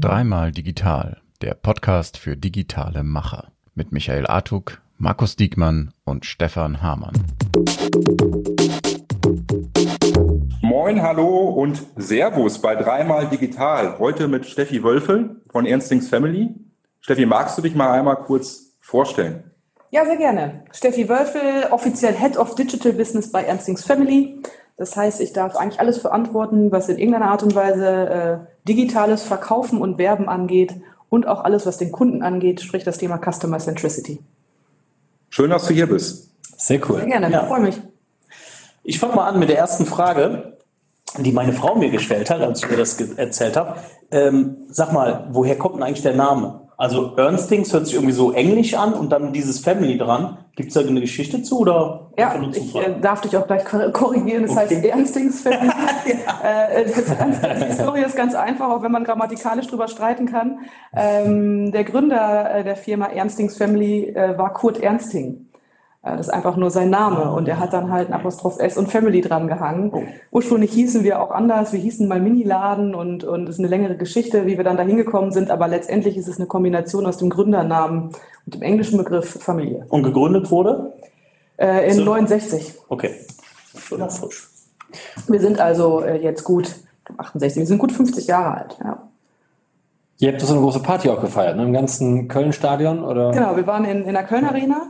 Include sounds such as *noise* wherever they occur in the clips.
Dreimal Digital, der Podcast für digitale Macher mit Michael Artuk, Markus Diekmann und Stefan Hamann. Moin, hallo und Servus bei Dreimal Digital. Heute mit Steffi Wölfel von Ernstings Family. Steffi, magst du dich mal einmal kurz vorstellen? Ja, sehr gerne. Steffi Wölfel, offiziell Head of Digital Business bei Ernstings Family. Das heißt, ich darf eigentlich alles verantworten, was in irgendeiner Art und Weise äh, digitales Verkaufen und Werben angeht und auch alles, was den Kunden angeht, sprich das Thema Customer Centricity. Schön, dass du hier bist. Sehr cool. Sehr gerne, ja. freue mich. Ich fange mal an mit der ersten Frage, die meine Frau mir gestellt hat, als ich mir das erzählt habe. Ähm, sag mal, woher kommt denn eigentlich der Name? Also Ernstings hört sich irgendwie so englisch an und dann dieses Family dran. Gibt es da eine Geschichte zu oder? Ja, ich äh, darf dich auch gleich korrigieren. Das okay. heißt Ernstings Family. ja. *laughs* äh, ganz, *laughs* die Story ist ganz einfach, auch wenn man grammatikalisch drüber streiten kann. Ähm, der Gründer äh, der Firma Ernstings Family äh, war Kurt Ernsting. Äh, das ist einfach nur sein Name. Und er hat dann halt ein Apostroph S und Family dran gehangen. Oh. Ursprünglich hießen wir auch anders. Wir hießen mal Miniladen und, und es ist eine längere Geschichte, wie wir dann da hingekommen sind. Aber letztendlich ist es eine Kombination aus dem Gründernamen und dem englischen Begriff Familie. Und gegründet wurde? Äh, in so. 69. Okay. Schon noch frisch. Wir sind also äh, jetzt gut 68. Wir sind gut 50 Jahre alt. Ja. Ihr habt so eine große Party auch gefeiert, ne? im ganzen Köln-Stadion? Genau, wir waren in, in der Köln-Arena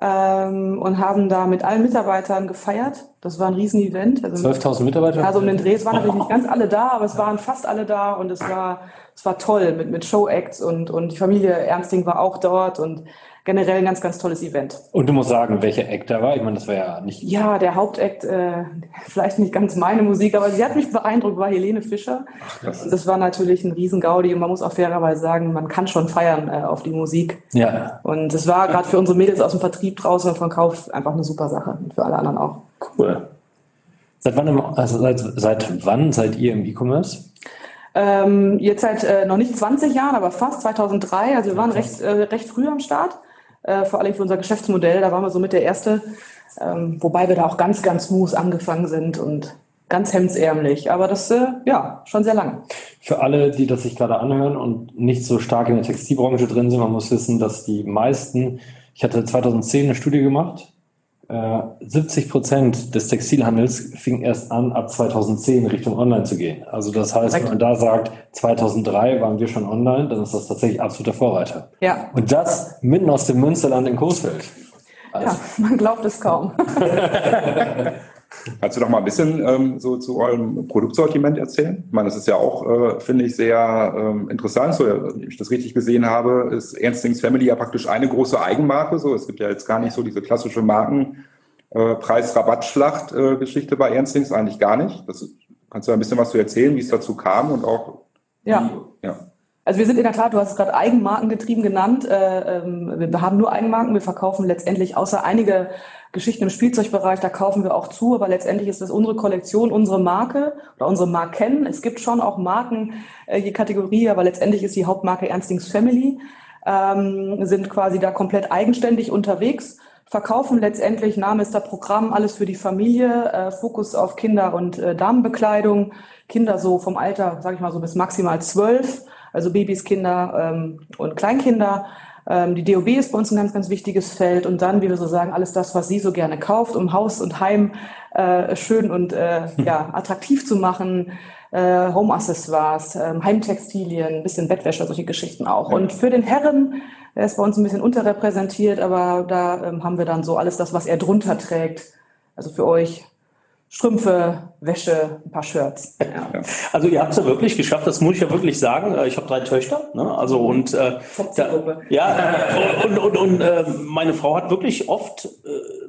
ähm, und haben da mit allen Mitarbeitern gefeiert. Das war ein Riesenevent. Also 12.000 Mitarbeiter? Also um den Dreh. Es waren natürlich nicht ganz alle da, aber es waren fast alle da und es war, es war toll mit, mit Show-Acts und, und die Familie Ernsting war auch dort und generell ein ganz, ganz tolles Event. Und du musst sagen, welcher Act da war? Ich meine, das war ja nicht. Ja, der Hauptakt, äh, vielleicht nicht ganz meine Musik, aber sie hat mich beeindruckt, war Helene Fischer. Ach, das, das war natürlich ein Riesengaudi und man muss auch fairerweise sagen, man kann schon feiern äh, auf die Musik. Ja. Und es war gerade für unsere Mädels aus dem Vertrieb draußen und von Kauf einfach eine super Sache und für alle anderen auch. Cool. Seit wann, im, also seit, seit wann seid ihr im E-Commerce? Ähm, jetzt seit äh, noch nicht 20 Jahren, aber fast 2003. Also wir waren recht, äh, recht früh am Start äh, vor allem für unser Geschäftsmodell. Da waren wir so mit der Erste, ähm, wobei wir da auch ganz, ganz smooth angefangen sind und ganz hemdsärmlich. Aber das, äh, ja, schon sehr lange. Für alle, die das sich gerade anhören und nicht so stark in der Textilbranche drin sind, man muss wissen, dass die meisten, ich hatte 2010 eine Studie gemacht, 70 äh, Prozent des Textilhandels fing erst an, ab 2010 Richtung Online zu gehen. Also das heißt, wenn man da sagt, 2003 waren wir schon online, dann ist das tatsächlich absoluter Vorreiter. Ja. Und das mitten aus dem Münsterland in Coesfeld. Also. Ja, man glaubt es kaum. *laughs* *laughs* Kannst du noch mal ein bisschen ähm, so zu eurem Produktsortiment erzählen? Ich meine, das ist ja auch, äh, finde ich, sehr ähm, interessant. So, wenn ich das richtig gesehen habe, ist Ernstings Family ja praktisch eine große Eigenmarke. So, es gibt ja jetzt gar nicht so diese klassische Marken äh, äh, bei Ernstings eigentlich gar nicht. Das, kannst du ein bisschen was zu erzählen, wie es dazu kam und auch ja. Wie, ja. Also wir sind in der Tat, du hast es gerade Eigenmarkengetrieben genannt. Äh, ähm, wir haben nur Eigenmarken. Wir verkaufen letztendlich außer einige Geschichten im Spielzeugbereich, da kaufen wir auch zu, aber letztendlich ist das unsere Kollektion, unsere Marke oder unsere Marken. Es gibt schon auch Marken äh, je Kategorie, aber letztendlich ist die Hauptmarke Ernstings Family, ähm, sind quasi da komplett eigenständig unterwegs verkaufen letztendlich, Name ist da Programm, alles für die Familie, äh, Fokus auf Kinder- und äh, Damenbekleidung, Kinder so vom Alter, sage ich mal so bis maximal zwölf, also Babys, Kinder ähm, und Kleinkinder. Ähm, die DOB ist bei uns ein ganz, ganz wichtiges Feld und dann, wie wir so sagen, alles das, was sie so gerne kauft, um Haus und Heim äh, schön und äh, *laughs* ja, attraktiv zu machen. Äh, Home-Accessoires, äh, Heimtextilien, ein bisschen Bettwäsche, solche Geschichten auch. Und für den Herren, der ist bei uns ein bisschen unterrepräsentiert, aber da ähm, haben wir dann so alles das, was er drunter trägt. Also für euch Strümpfe, Wäsche, ein paar Shirts. Ja. Also ihr habt es ja wirklich geschafft, das muss ich ja wirklich sagen. Äh, ich habe drei Töchter, ne? also und äh, da, ja und, und, und äh, meine Frau hat wirklich oft äh,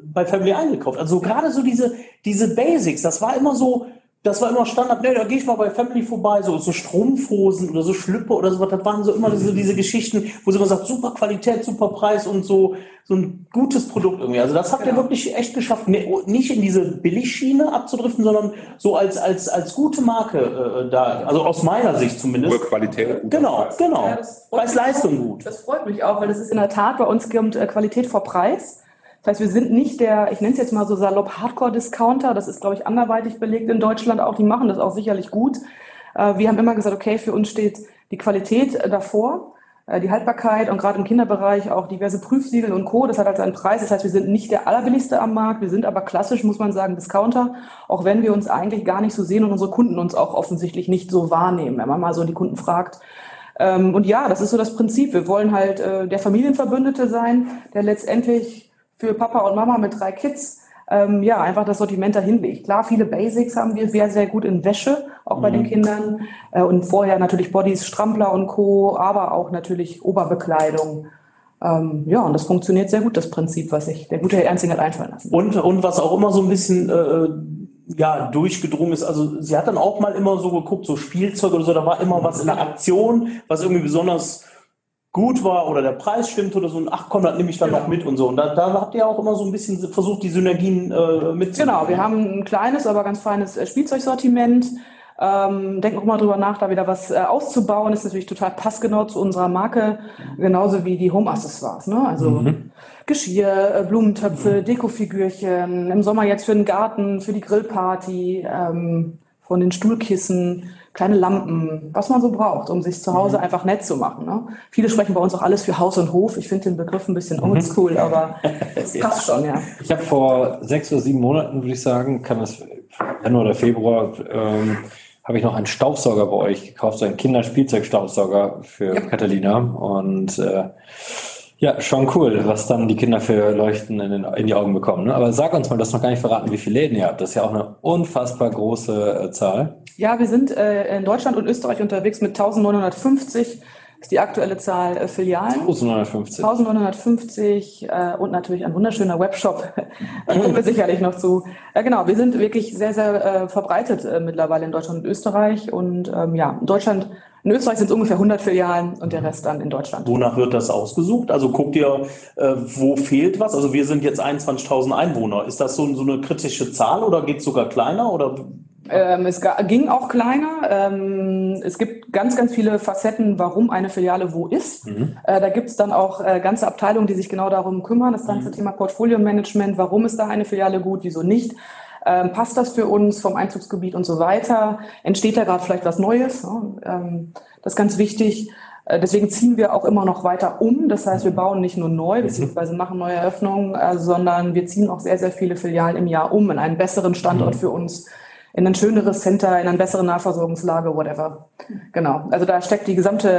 bei Family eingekauft. Also gerade so diese diese Basics, das war immer so das war immer Standard, ne, da gehe ich mal bei Family vorbei, so, so Strumpfhosen oder so Schlüppe oder so, das waren so immer so diese Geschichten, wo sie immer sagt, super Qualität, super Preis und so, so ein gutes Produkt irgendwie. Also das habt genau. ihr wirklich echt geschafft, ne, nicht in diese Billigschiene abzudriften, sondern so als, als, als gute Marke äh, da, also aus meiner Sicht zumindest. Hohe Qualität. Genau, Preis. genau. Ja, Preis-Leistung gut. Das freut mich auch, weil das ist in der Tat, bei uns kommt äh, Qualität vor Preis. Das heißt, wir sind nicht der, ich nenne es jetzt mal so salopp Hardcore-Discounter. Das ist, glaube ich, anderweitig belegt in Deutschland auch. Die machen das auch sicherlich gut. Äh, wir haben immer gesagt, okay, für uns steht die Qualität äh, davor, äh, die Haltbarkeit und gerade im Kinderbereich auch diverse Prüfsiegel und Co. Das hat halt seinen Preis. Das heißt, wir sind nicht der allerbilligste am Markt. Wir sind aber klassisch, muss man sagen, Discounter, auch wenn wir uns eigentlich gar nicht so sehen und unsere Kunden uns auch offensichtlich nicht so wahrnehmen. Wenn man mal so die Kunden fragt, ähm, und ja, das ist so das Prinzip. Wir wollen halt der Familienverbündete sein, der letztendlich für Papa und Mama mit drei Kids ähm, ja, einfach das Sortiment dahin legt. Klar, viele Basics haben wir sehr, sehr gut in Wäsche, auch bei den mhm. Kindern. Äh, und vorher natürlich Bodies, Strampler und Co., aber auch natürlich Oberbekleidung. Ähm, ja, und das funktioniert sehr gut, das Prinzip, was sich der gute Herr Ernstling hat einfallen lassen. Und, und was auch immer so ein bisschen äh, ja, durchgedrungen ist, also sie hat dann auch mal immer so geguckt, so Spielzeug oder so, da war immer was in der Aktion, was irgendwie besonders gut war oder der Preis stimmt oder so, und ach komm, das nehme ich dann genau. noch mit und so. Und da, da habt ihr auch immer so ein bisschen versucht, die Synergien äh, mitzunehmen. Genau, wir haben ein kleines, aber ganz feines äh, Spielzeugsortiment. Ähm, denken auch mal drüber nach, da wieder was äh, auszubauen. Ist natürlich total passgenau zu unserer Marke, genauso wie die Home-Accessoires. Ne? Also mhm. Geschirr, äh, Blumentöpfe, mhm. Dekofigürchen, im Sommer jetzt für den Garten, für die Grillparty, ähm, von den Stuhlkissen kleine Lampen, was man so braucht, um sich zu Hause mhm. einfach nett zu machen. Ne? Viele sprechen bei uns auch alles für Haus und Hof. Ich finde den Begriff ein bisschen mhm. oldschool, aber *laughs* es passt schon, ja. Ich habe vor sechs oder sieben Monaten, würde ich sagen, kann das Januar oder Februar, ähm, habe ich noch einen Staubsauger bei euch gekauft, so einen Kinderspielzeugstaubsauger für ja. Catalina und äh, ja, schon cool, was dann die Kinder für Leuchten in, den, in die Augen bekommen. Ne? Aber sag uns mal, du hast noch gar nicht verraten, wie viele Läden ihr habt. Das ist ja auch eine unfassbar große äh, Zahl. Ja, wir sind äh, in Deutschland und Österreich unterwegs mit 1950 ist die aktuelle Zahl äh, Filialen. 1950. 1950 äh, und natürlich ein wunderschöner Webshop. *laughs* da kommen wir sicherlich noch zu. Ja, genau, wir sind wirklich sehr, sehr äh, verbreitet äh, mittlerweile in Deutschland und Österreich. Und ähm, ja, in Deutschland in Österreich sind es ungefähr 100 Filialen und der Rest dann in Deutschland. Wonach wird das ausgesucht? Also guckt ihr, äh, wo fehlt was? Also wir sind jetzt 21.000 Einwohner. Ist das so, so eine kritische Zahl oder geht es sogar kleiner? Oder ähm, es ging auch kleiner. Ähm, es gibt ganz, ganz viele Facetten, warum eine Filiale wo ist. Mhm. Äh, da gibt es dann auch äh, ganze Abteilungen, die sich genau darum kümmern. Das ganze mhm. Thema Portfolio-Management, warum ist da eine Filiale gut, wieso nicht. Ähm, passt das für uns vom Einzugsgebiet und so weiter? Entsteht da gerade vielleicht was Neues? Ähm, das ist ganz wichtig. Äh, deswegen ziehen wir auch immer noch weiter um. Das heißt, wir bauen nicht nur neu, beziehungsweise machen neue Eröffnungen, äh, sondern wir ziehen auch sehr, sehr viele Filialen im Jahr um in einen besseren Standort mhm. für uns, in ein schöneres Center, in eine bessere Nahversorgungslage, whatever. Genau. Also da steckt die gesamte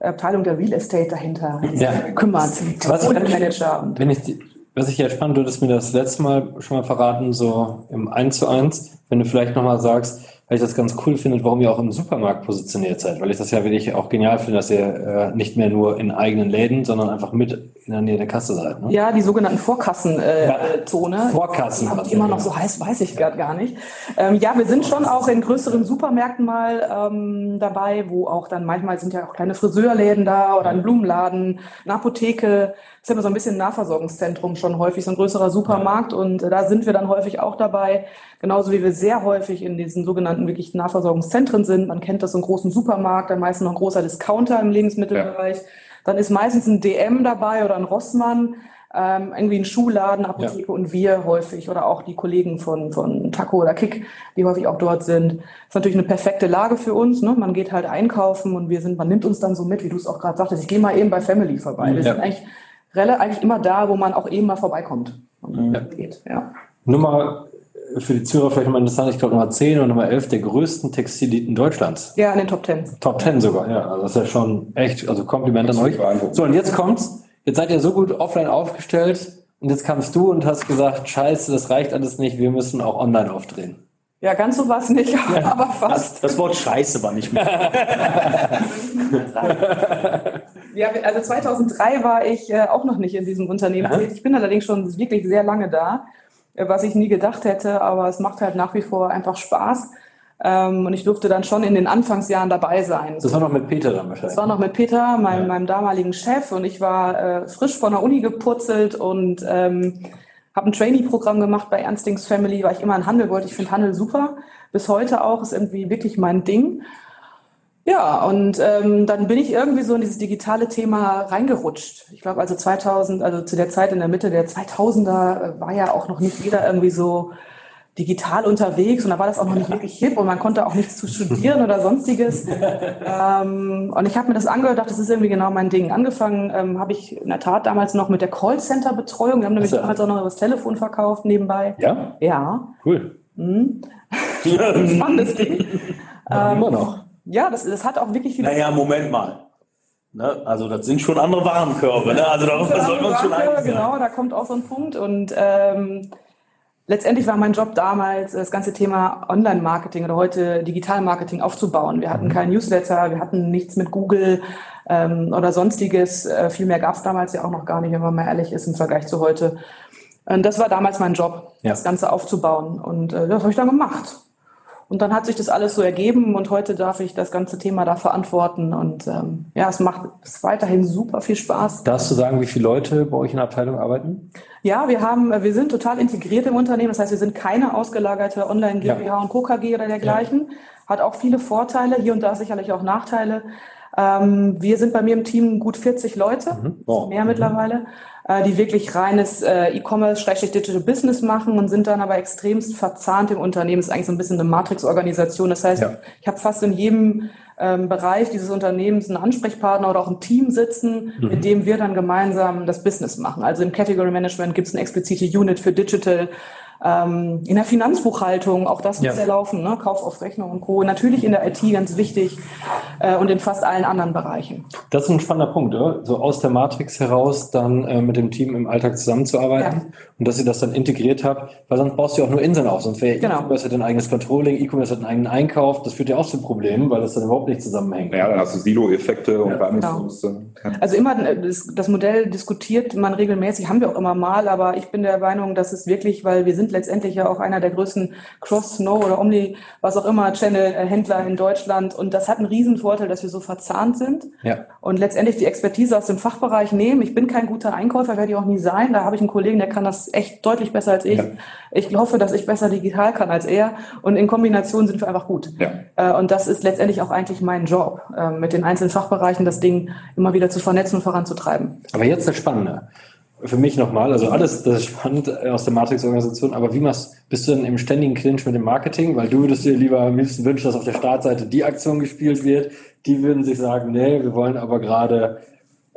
äh, Abteilung der Real Estate dahinter, ja. kümmert, was, Manager. Wenn ich die, was ich ja spannend, du hast mir das letzte Mal schon mal verraten, so im 1 zu 1, wenn du vielleicht nochmal sagst, weil ich das ganz cool finde, warum ihr auch im Supermarkt positioniert seid, weil ich das ja wirklich auch genial finde, dass ihr äh, nicht mehr nur in eigenen Läden, sondern einfach mit in der Nähe der Kasse seid. Ne? Ja, die sogenannten Vorkassenzone. Äh, Vorkassen. Ob die immer noch so heißt, weiß ich gerade gar nicht. Ähm, ja, wir sind schon auch in größeren Supermärkten mal ähm, dabei, wo auch dann manchmal sind ja auch kleine Friseurläden da oder ein Blumenladen, eine Apotheke ist immer so ein bisschen ein Nahversorgungszentrum schon häufig, so ein größerer Supermarkt. Und äh, da sind wir dann häufig auch dabei, genauso wie wir sehr häufig in diesen sogenannten wirklich Nahversorgungszentren sind. Man kennt das, so einen großen Supermarkt, dann meistens noch ein großer Discounter im Lebensmittelbereich. Ja. Dann ist meistens ein DM dabei oder ein Rossmann. Ähm, irgendwie ein Schuhladen, Apotheke ja. und wir häufig oder auch die Kollegen von, von Taco oder Kick, die häufig auch dort sind. Das ist natürlich eine perfekte Lage für uns. Ne? Man geht halt einkaufen und wir sind, man nimmt uns dann so mit, wie du es auch gerade sagtest. Ich gehe mal eben bei Family vorbei. Wir ja. sind eigentlich eigentlich immer da, wo man auch eben mal vorbeikommt. Ja. Geht, ja. Nummer für die Zuhörer vielleicht mal interessant, ich glaube Nummer 10 und Nummer 11 der größten Textiliten Deutschlands. Ja, in den Top 10. Top 10 sogar, ja. Also das ist ja schon echt, also Kompliment an euch. So, und jetzt kommt's. Jetzt seid ihr so gut offline aufgestellt und jetzt kamst du und hast gesagt, scheiße, das reicht alles nicht, wir müssen auch online aufdrehen. Ja, ganz so was nicht, *laughs* aber fast. Das, das Wort Scheiße war nicht mehr. *laughs* ja, also 2003 war ich äh, auch noch nicht in diesem Unternehmen ja. Ich bin allerdings schon wirklich sehr lange da, was ich nie gedacht hätte, aber es macht halt nach wie vor einfach Spaß. Ähm, und ich durfte dann schon in den Anfangsjahren dabei sein. Das war noch mit Peter dann wahrscheinlich. Das war noch mit Peter, meinem, ja. meinem damaligen Chef. Und ich war äh, frisch von der Uni gepurzelt und ähm, habe ein Trainee-Programm gemacht bei Ernstings Family, weil ich immer in Handel wollte. Ich finde Handel super. Bis heute auch, ist irgendwie wirklich mein Ding. Ja, und ähm, dann bin ich irgendwie so in dieses digitale Thema reingerutscht. Ich glaube, also 2000, also zu der Zeit in der Mitte der 2000er äh, war ja auch noch nicht jeder irgendwie so digital unterwegs und da war das auch noch nicht wirklich hip und man konnte auch nichts zu studieren oder sonstiges. *laughs* ähm, und ich habe mir das angehört, dachte, das ist irgendwie genau mein Ding. Angefangen ähm, habe ich in der Tat damals noch mit der Callcenter-Betreuung. Wir haben nämlich damals auch noch über das Telefon verkauft nebenbei. Ja? Ja. Cool. Mhm. *laughs* Spannendes Ding. Ja, immer noch. Ja, das, das hat auch wirklich viel. Naja, Moment mal. Ne? Also das sind schon andere Warenkörbe. Ne? Also da soll man schon einig sein. Genau, da kommt auch so ein Punkt. Und ähm, letztendlich war mein Job damals, das ganze Thema Online-Marketing oder heute Digital-Marketing aufzubauen. Wir hatten kein Newsletter, wir hatten nichts mit Google ähm, oder sonstiges. Äh, viel mehr gab es damals ja auch noch gar nicht, wenn man mal ehrlich ist im Vergleich zu heute. Und das war damals mein Job, Ja. das Ganze aufzubauen. Und äh, das habe ich dann gemacht. Und dann hat sich das alles so ergeben und heute darf ich das ganze Thema da verantworten. Und ähm, ja, es macht es weiterhin super viel Spaß. Darfst du sagen, wie viele Leute bei euch in der Abteilung arbeiten? Ja, wir haben, äh, wir sind total integriert im Unternehmen. Das heißt, wir sind keine ausgelagerte Online GmbH Ja. und Co. KG oder dergleichen. Hat auch viele Vorteile, hier und da sicherlich auch Nachteile. Ähm, wir sind bei mir im Team gut 40 Leute, Wow. mehr mittlerweile, äh, die wirklich reines äh, E-Commerce-Digital Business machen und sind dann aber extremst verzahnt im Unternehmen. Das ist eigentlich so ein bisschen eine Matrix-Organisation. Das heißt, Ja. ich habe fast in jedem ähm, Bereich dieses Unternehmens einen Ansprechpartner oder auch ein Team sitzen, mit dem wir dann gemeinsam das Business machen. Also im Category Management gibt es eine explizite Unit für Digital. Ähm, in der Finanzbuchhaltung, auch das muss Ja. ja laufen, ne? Kauf auf Rechnung und Co. Natürlich in der IT ganz wichtig äh, und in fast allen anderen Bereichen. Das ist ein spannender Punkt, oder? So aus der Matrix heraus dann äh, mit dem Team im Alltag zusammenzuarbeiten Ja. und dass ihr das dann integriert habt, weil sonst baust du ja auch nur Inseln auf. Sonst wäre Genau. E-Commerce hat ein eigenes Controlling, E-Commerce hat einen eigenen Einkauf. Das führt ja auch zu Problemen, weil das dann überhaupt nicht zusammenhängt. Ja, dann hast du Silo-Effekte und Ja. Reibungsverluste. Ja. Also immer äh, das, das Modell diskutiert man regelmäßig, haben wir auch immer mal, aber ich bin der Meinung, dass es wirklich, weil wir sind letztendlich ja auch einer der größten Cross, Snow oder Omni, was auch immer, Channel-Händler in Deutschland und das hat einen riesen Vorteil, dass wir so verzahnt sind Ja. und letztendlich die Expertise aus dem Fachbereich nehmen. Ich bin kein guter Einkäufer, werde ich auch nie sein. Da habe ich einen Kollegen, der kann das echt deutlich besser als ich. Ja. Ich hoffe, dass ich besser digital kann als er und in Kombination sind wir einfach gut. Ja. Äh, Und das ist letztendlich auch eigentlich mein Job, äh, mit den einzelnen Fachbereichen das Ding immer wieder zu vernetzen und voranzutreiben. Aber jetzt das Spannende. Für mich nochmal, also alles, das ist spannend äh, aus der Matrix-Organisation, aber wie machst, bist du denn im ständigen Clinch mit dem Marketing? Weil du würdest dir lieber am liebsten wünschen, dass auf der Startseite die Aktion gespielt wird. Die würden sich sagen, nee, wir wollen aber gerade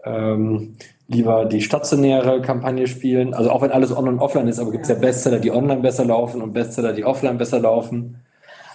ähm, lieber die stationäre Kampagne spielen. Also auch wenn alles on und offline ist, aber gibt es ja Bestseller, die online besser laufen und Bestseller, die offline besser laufen.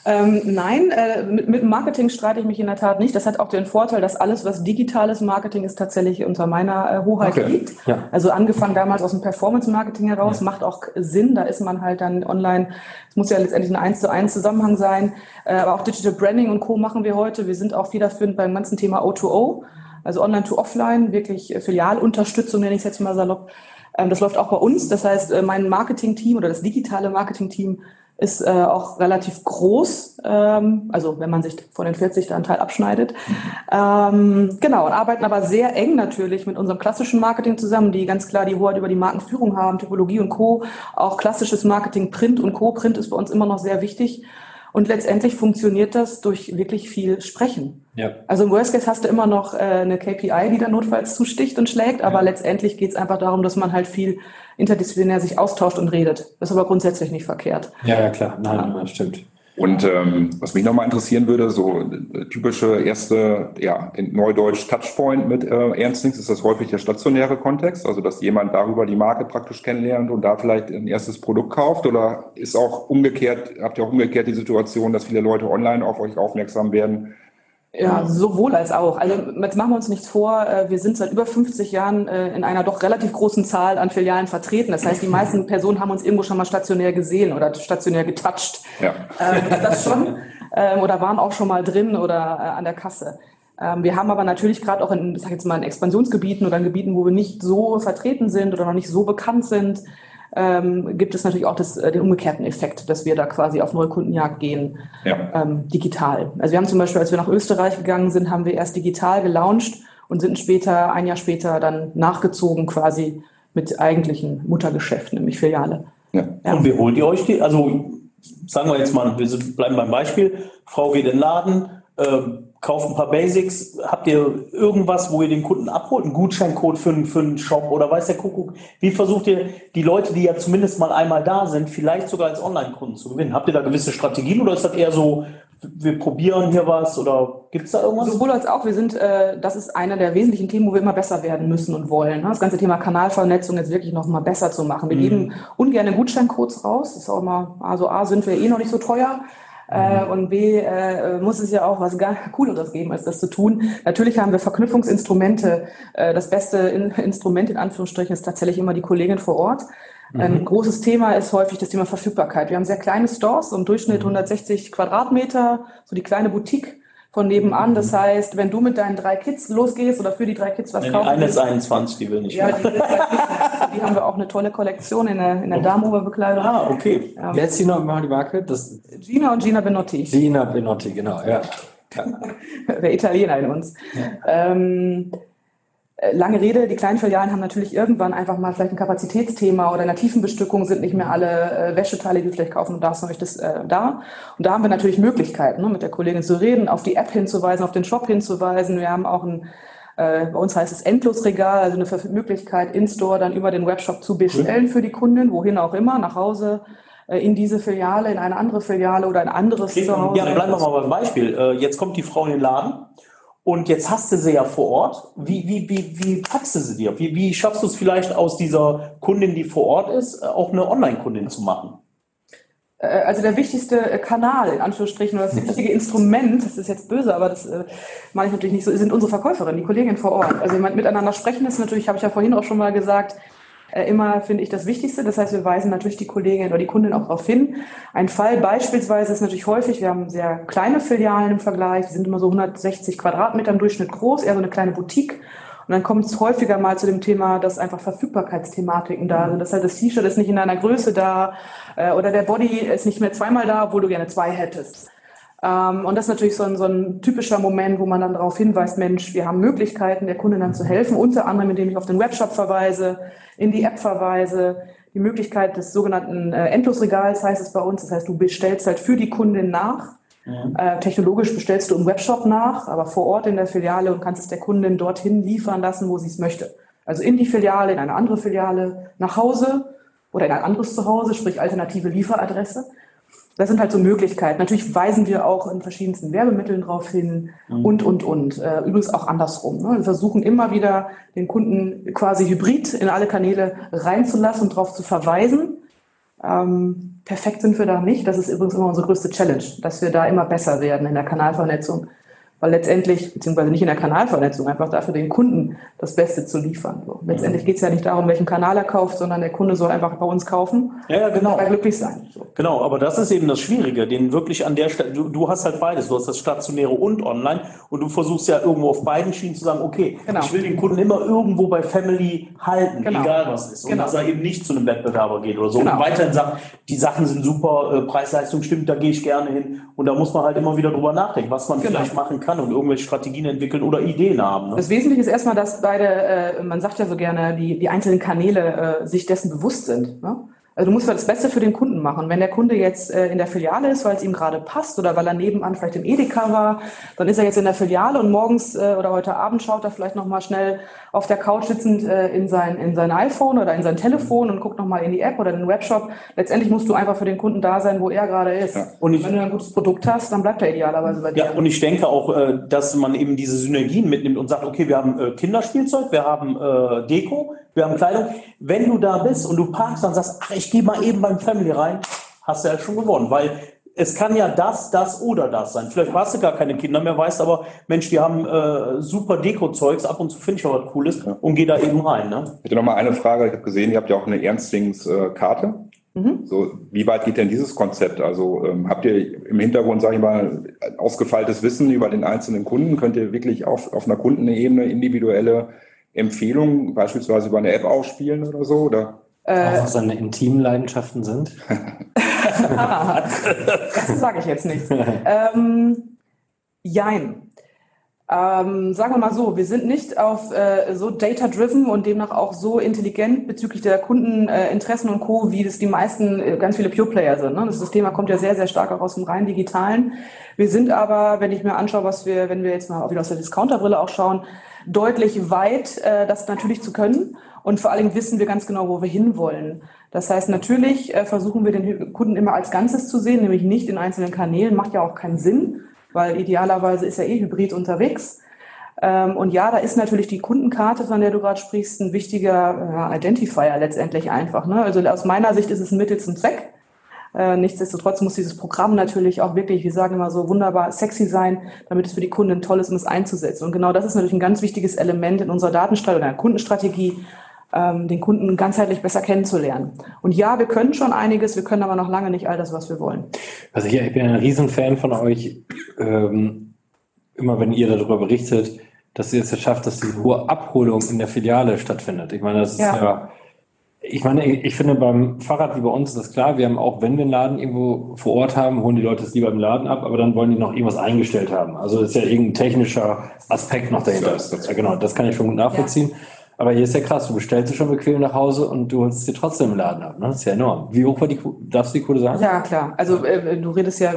Ähm, nein, äh, mit, mit Marketing streite ich mich in der Tat nicht. Das hat auch den Vorteil, dass alles, was digitales Marketing ist, tatsächlich unter meiner äh, Hoheit Okay. liegt. Ja. Also angefangen damals aus dem Performance-Marketing heraus, Ja. macht auch Sinn. Da ist man halt dann online. Es muss ja letztendlich ein eins zu eins Zusammenhang sein. Äh, aber auch Digital Branding und Co. machen wir heute. Wir sind auch federführend beim ganzen Thema O2O, also Online to Offline, wirklich äh, Filialunterstützung nenne ich es jetzt mal salopp. Ähm, das läuft auch bei uns. Das heißt, äh, mein Marketing-Team oder das digitale Marketing-Team ist äh, auch relativ groß, ähm, also wenn man sich von den 40 da einen Teil abschneidet. Ähm, genau, und arbeiten aber sehr eng natürlich mit unserem klassischen Marketing zusammen, die ganz klar die Hoheit über die Markenführung haben, Typologie und Co. Auch klassisches Marketing, Print und Co. Print ist bei uns immer noch sehr wichtig. Und letztendlich funktioniert das durch wirklich viel Sprechen. Ja. Also im Worst Case hast du immer noch äh, eine KPI, die dann notfalls zusticht und schlägt, aber letztendlich geht es einfach darum, dass man halt viel interdisziplinär sich austauscht und redet. Das ist aber grundsätzlich nicht verkehrt. Ja, ja, klar. Nein, nein, stimmt. Und ähm, was mich nochmal interessieren würde, so äh, typische erste, ja, in Neudeutsch Touchpoint mit äh, Ernstings, ist das häufig der stationäre Kontext, also dass jemand darüber die Marke praktisch kennenlernt und da vielleicht ein erstes Produkt kauft oder ist auch umgekehrt, habt ihr auch umgekehrt die Situation, dass viele Leute online auf euch aufmerksam werden? Ja, sowohl als auch. Also jetzt machen wir uns nichts vor. äh, Wir sind seit über 50 Jahren äh, in einer doch relativ großen Zahl an Filialen vertreten. Das heißt, die meisten Personen haben uns irgendwo schon mal stationär gesehen oder stationär getoucht. Ja. Ähm, das schon. Ähm, Oder waren auch schon mal drin oder äh, an der Kasse. Ähm, Wir haben aber natürlich gerade auch in, ich sag jetzt mal, in Expansionsgebieten oder in Gebieten, wo wir nicht so vertreten sind oder noch nicht so bekannt sind, ähm, gibt es natürlich auch das, äh, den umgekehrten Effekt, dass wir da quasi auf Neukundenjagd gehen, Ja. ähm, digital. Also wir haben zum Beispiel, als wir nach Österreich gegangen sind, haben wir erst digital gelauncht und sind später, ein Jahr später dann nachgezogen quasi mit eigentlichen Muttergeschäft, nämlich Filiale. ja. Ja. Und wie holt ihr euch die? Also sagen wir jetzt mal, wir bleiben beim Beispiel. Frau geht in den Laden, ähm, kauft ein paar Basics. Habt ihr irgendwas, wo ihr den Kunden abholt? Einen Gutscheincode für, für einen Shop oder weiß der Kuckuck? Wie versucht ihr die Leute, die ja zumindest mal einmal da sind, vielleicht sogar als Online-Kunden zu gewinnen? Habt ihr da gewisse Strategien oder ist das eher so, wir probieren hier was oder gibt es da irgendwas? Sowohl als auch. Wir sind, äh, das ist einer der wesentlichen Themen, wo wir immer besser werden müssen und wollen. Ne? Das ganze Thema Kanalvernetzung jetzt wirklich noch mal besser zu machen. Wir mhm. geben ungern Gutscheincodes raus. Das ist auch immer, also A, sind wir eh noch nicht so teuer. Äh, mhm. und B, äh, muss es ja auch was gar Cooleres geben, als das zu tun. Natürlich haben wir Verknüpfungsinstrumente. Äh, das beste in Instrument in Anführungsstrichen ist tatsächlich immer die Kollegin vor Ort. Mhm. Ein großes Thema ist häufig das Thema Verfügbarkeit. Wir haben sehr kleine Stores, im Durchschnitt 160 mhm. Quadratmeter, so die kleine Boutique von nebenan. Das heißt, wenn du mit deinen drei Kids losgehst oder für die drei Kids was nee, kaufst. Eine ist 21, die will nicht ja, mehr. Die, die, haben wir auch eine tolle Kollektion in der, in der Damenoberbekleidung. Ah, okay. Ja. Wer ist die noch mal die Marke? Das Gina und Gina Benotti. Gina Benotti, genau, ja. *laughs* der Italiener in uns. Ja. Ähm, äh, lange Rede, die kleinen Filialen haben natürlich irgendwann einfach mal vielleicht ein Kapazitätsthema oder in der Tiefenbestückung sind nicht mehr alle äh, Wäscheteile, die du vielleicht kaufen darfst, noch das äh, da. Und da haben wir natürlich Möglichkeiten, ne, mit der Kollegin zu reden, auf die App hinzuweisen, auf den Shop hinzuweisen. Wir haben auch ein, äh, bei uns heißt es Endlosregal, also eine Möglichkeit, in-store dann über den Webshop zu bestellen für die Kunden, wohin auch immer, nach Hause äh, in diese Filiale, in eine andere Filiale oder ein anderes okay, Zuhause. Ja, bleiben wir mal beim Beispiel. Jetzt kommt die Frau in den Laden und jetzt hast du sie ja vor Ort. Wie, wie, wie, wie packst du sie dir? Wie, wie schaffst du es vielleicht aus dieser Kundin, die vor Ort ist, auch eine Online-Kundin zu machen? Äh, also der wichtigste Kanal, in Anführungsstrichen, oder das *laughs* wichtige Instrument, das ist jetzt böse, aber das äh, meine ich natürlich nicht so, sind unsere Verkäuferinnen, die Kolleginnen vor Ort. Also miteinander sprechen ist natürlich, habe ich ja vorhin auch schon mal gesagt, äh, immer, finde ich, das Wichtigste. Das heißt, wir weisen natürlich die Kollegin oder die Kundin auch darauf hin. Ein Fall beispielsweise ist natürlich häufig, wir haben sehr kleine Filialen im Vergleich, die sind immer so 160 Quadratmeter im Durchschnitt groß, eher so eine kleine Boutique. Und dann kommt es häufiger mal zu dem Thema, dass einfach Verfügbarkeitsthematiken da sind. Das heißt, das T-Shirt ist nicht in einer Größe da äh, oder der Body ist nicht mehr zweimal da, obwohl du gerne zwei hättest. Ähm, und das ist natürlich so ein, so ein typischer Moment, wo man dann darauf hinweist, Mensch, wir haben Möglichkeiten, der Kunde dann zu helfen, unter anderem, indem ich auf den Webshop verweise, in die App verweise, die Möglichkeit des sogenannten äh, Endlosregals heißt es bei uns. Das heißt, du bestellst halt für die Kundin nach. Ja. Äh, technologisch bestellst du im Webshop nach, aber vor Ort in der Filiale und kannst es der Kundin dorthin liefern lassen, wo sie es möchte. Also in die Filiale, in eine andere Filiale, nach Hause oder in ein anderes Zuhause, sprich alternative Lieferadresse das sind halt so Möglichkeiten. Natürlich weisen wir auch in verschiedensten Werbemitteln darauf hin mhm. und, und, und. Äh, übrigens auch andersrum. Ne? Wir versuchen immer wieder den Kunden quasi hybrid in alle Kanäle reinzulassen und darauf zu verweisen. Ähm, perfekt sind wir da nicht. Das ist übrigens immer unsere größte Challenge, dass wir da immer besser werden in der Kanalvernetzung weil letztendlich, beziehungsweise nicht in der Kanalvernetzung, einfach dafür den Kunden das Beste zu liefern. So. Letztendlich geht es ja nicht darum, welchen Kanal er kauft, sondern der Kunde soll einfach bei uns kaufen ja, ja genau. und glücklich sein. So. Genau, aber das ist eben das Schwierige, den wirklich an der Stelle, du, du, hast halt beides, du hast das Stationäre und Online und du versuchst ja irgendwo auf beiden Schienen zu sagen, okay, genau. ich will den Kunden immer irgendwo bei Family halten, genau. egal was ist. Und genau. dass er eben nicht zu einem Wettbewerber geht oder so. Genau. Und weiterhin sagt, die Sachen sind super, äh, Preis-Leistung stimmt, da gehe ich gerne hin. Und da muss man halt immer wieder drüber nachdenken, was man genau. vielleicht machen kann und irgendwelche Strategien Strategien entwickeln oder Ideen haben. Ne? Das Wesentliche ist erstmal, dass beide, äh, man sagt ja so gerne, die, die einzelnen Kanäle äh, sich dessen bewusst sind. Ne? Also du musst das Beste für den Kunden machen. Wenn der Kunde jetzt äh, in der Filiale ist, weil es ihm gerade passt oder weil er nebenan vielleicht im Edeka war, dann ist er jetzt in der Filiale und morgens äh, oder heute Abend schaut er vielleicht nochmal schnell auf der Couch sitzend äh, in, sein, in sein iPhone oder in sein Telefon und guckt nochmal in die App oder in den Webshop. Letztendlich musst du einfach für den Kunden da sein, wo er gerade ist. Ja. Und, ich, wenn du ein gutes Produkt hast, dann bleibt er idealerweise bei dir. Ja, und ich denke auch, dass man eben diese Synergien mitnimmt und sagt, okay, wir haben Kinderspielzeug, wir haben Deko, wir haben Kleidung. Wenn du da bist und du parkst, dann sagst, ach, ich gehe mal eben beim Family rein, hast du ja schon gewonnen, weil es kann ja das, das oder das sein. Vielleicht hast du gar keine Kinder mehr, weißt aber, Mensch, die haben äh, super Deko-Zeugs, ab und zu finde ich auch was Cooles und geh da eben rein. Ne? Ich hätte noch mal eine Frage. Ich habe gesehen, ihr habt ja auch eine Ernstlingskarte. Mhm. So, wie weit geht denn dieses Konzept? Also ähm, habt ihr im Hintergrund, sage ich mal, ausgefeiltes Wissen über den einzelnen Kunden? Könnt ihr wirklich auf, auf einer Kundenebene individuelle Empfehlungen beispielsweise über eine App ausspielen oder so? Oder? Äh, was seine intimen Leidenschaften sind? *laughs* das sage ich jetzt nicht. ähm, jein. Ähm, sagen wir mal so, wir sind nicht auf äh, so data-driven und demnach auch so intelligent bezüglich der Kundeninteressen äh, und Co., wie das die meisten, äh, ganz viele Pure-Player sind. Ne? Das, das Thema kommt ja sehr, sehr stark auch aus dem rein digitalen. Wir sind aber, wenn ich mir anschaue, was wir, wenn wir jetzt mal auch wieder aus der Discounterbrille auch schauen, deutlich weit, äh, das natürlich zu können. Und vor allem wissen wir ganz genau, wo wir hinwollen. Das heißt, natürlich äh, versuchen wir den Kunden immer als Ganzes zu sehen, nämlich nicht in einzelnen Kanälen. Macht ja auch keinen Sinn weil idealerweise ist er eh hybrid unterwegs. Ähm, und ja, da ist natürlich die Kundenkarte, von der du gerade sprichst, ein wichtiger ja, Identifier letztendlich einfach. Ne? Also aus meiner Sicht ist es ein Mittel zum Zweck. Äh, nichtsdestotrotz muss dieses Programm natürlich auch wirklich, wir sagen immer so, wunderbar sexy sein, damit es für die Kunden toll ist, um es einzusetzen. Und genau das ist natürlich ein ganz wichtiges Element in unserer Datenstrategie oder Kundenstrategie, ähm, den Kunden ganzheitlich besser kennenzulernen. Und ja, wir können schon einiges, wir können aber noch lange nicht all das, was wir wollen. Also ich, ich bin ein Riesenfan von euch, ähm, immer wenn ihr darüber berichtet, dass ihr es schafft, dass diese hohe Abholung in der Filiale stattfindet. Ich meine, das ist ja, ja ich meine, ich finde beim Fahrrad wie bei uns ist das klar. Wir haben auch, wenn wir einen Laden irgendwo vor Ort haben, holen die Leute es lieber im Laden ab, aber dann wollen die noch irgendwas eingestellt haben. Also das ist ja irgendein technischer Aspekt noch dahinter. Ja, genau, das kann ich schon gut nachvollziehen. Ja. Aber hier ist ja krass, du bestellst es schon bequem nach Hause und du holst es dir trotzdem im Laden ab. Ne? Das ist ja enorm. Wie hoch war die Quote? Darfst du die Quote sagen? Ja, klar. Also äh, du redest ja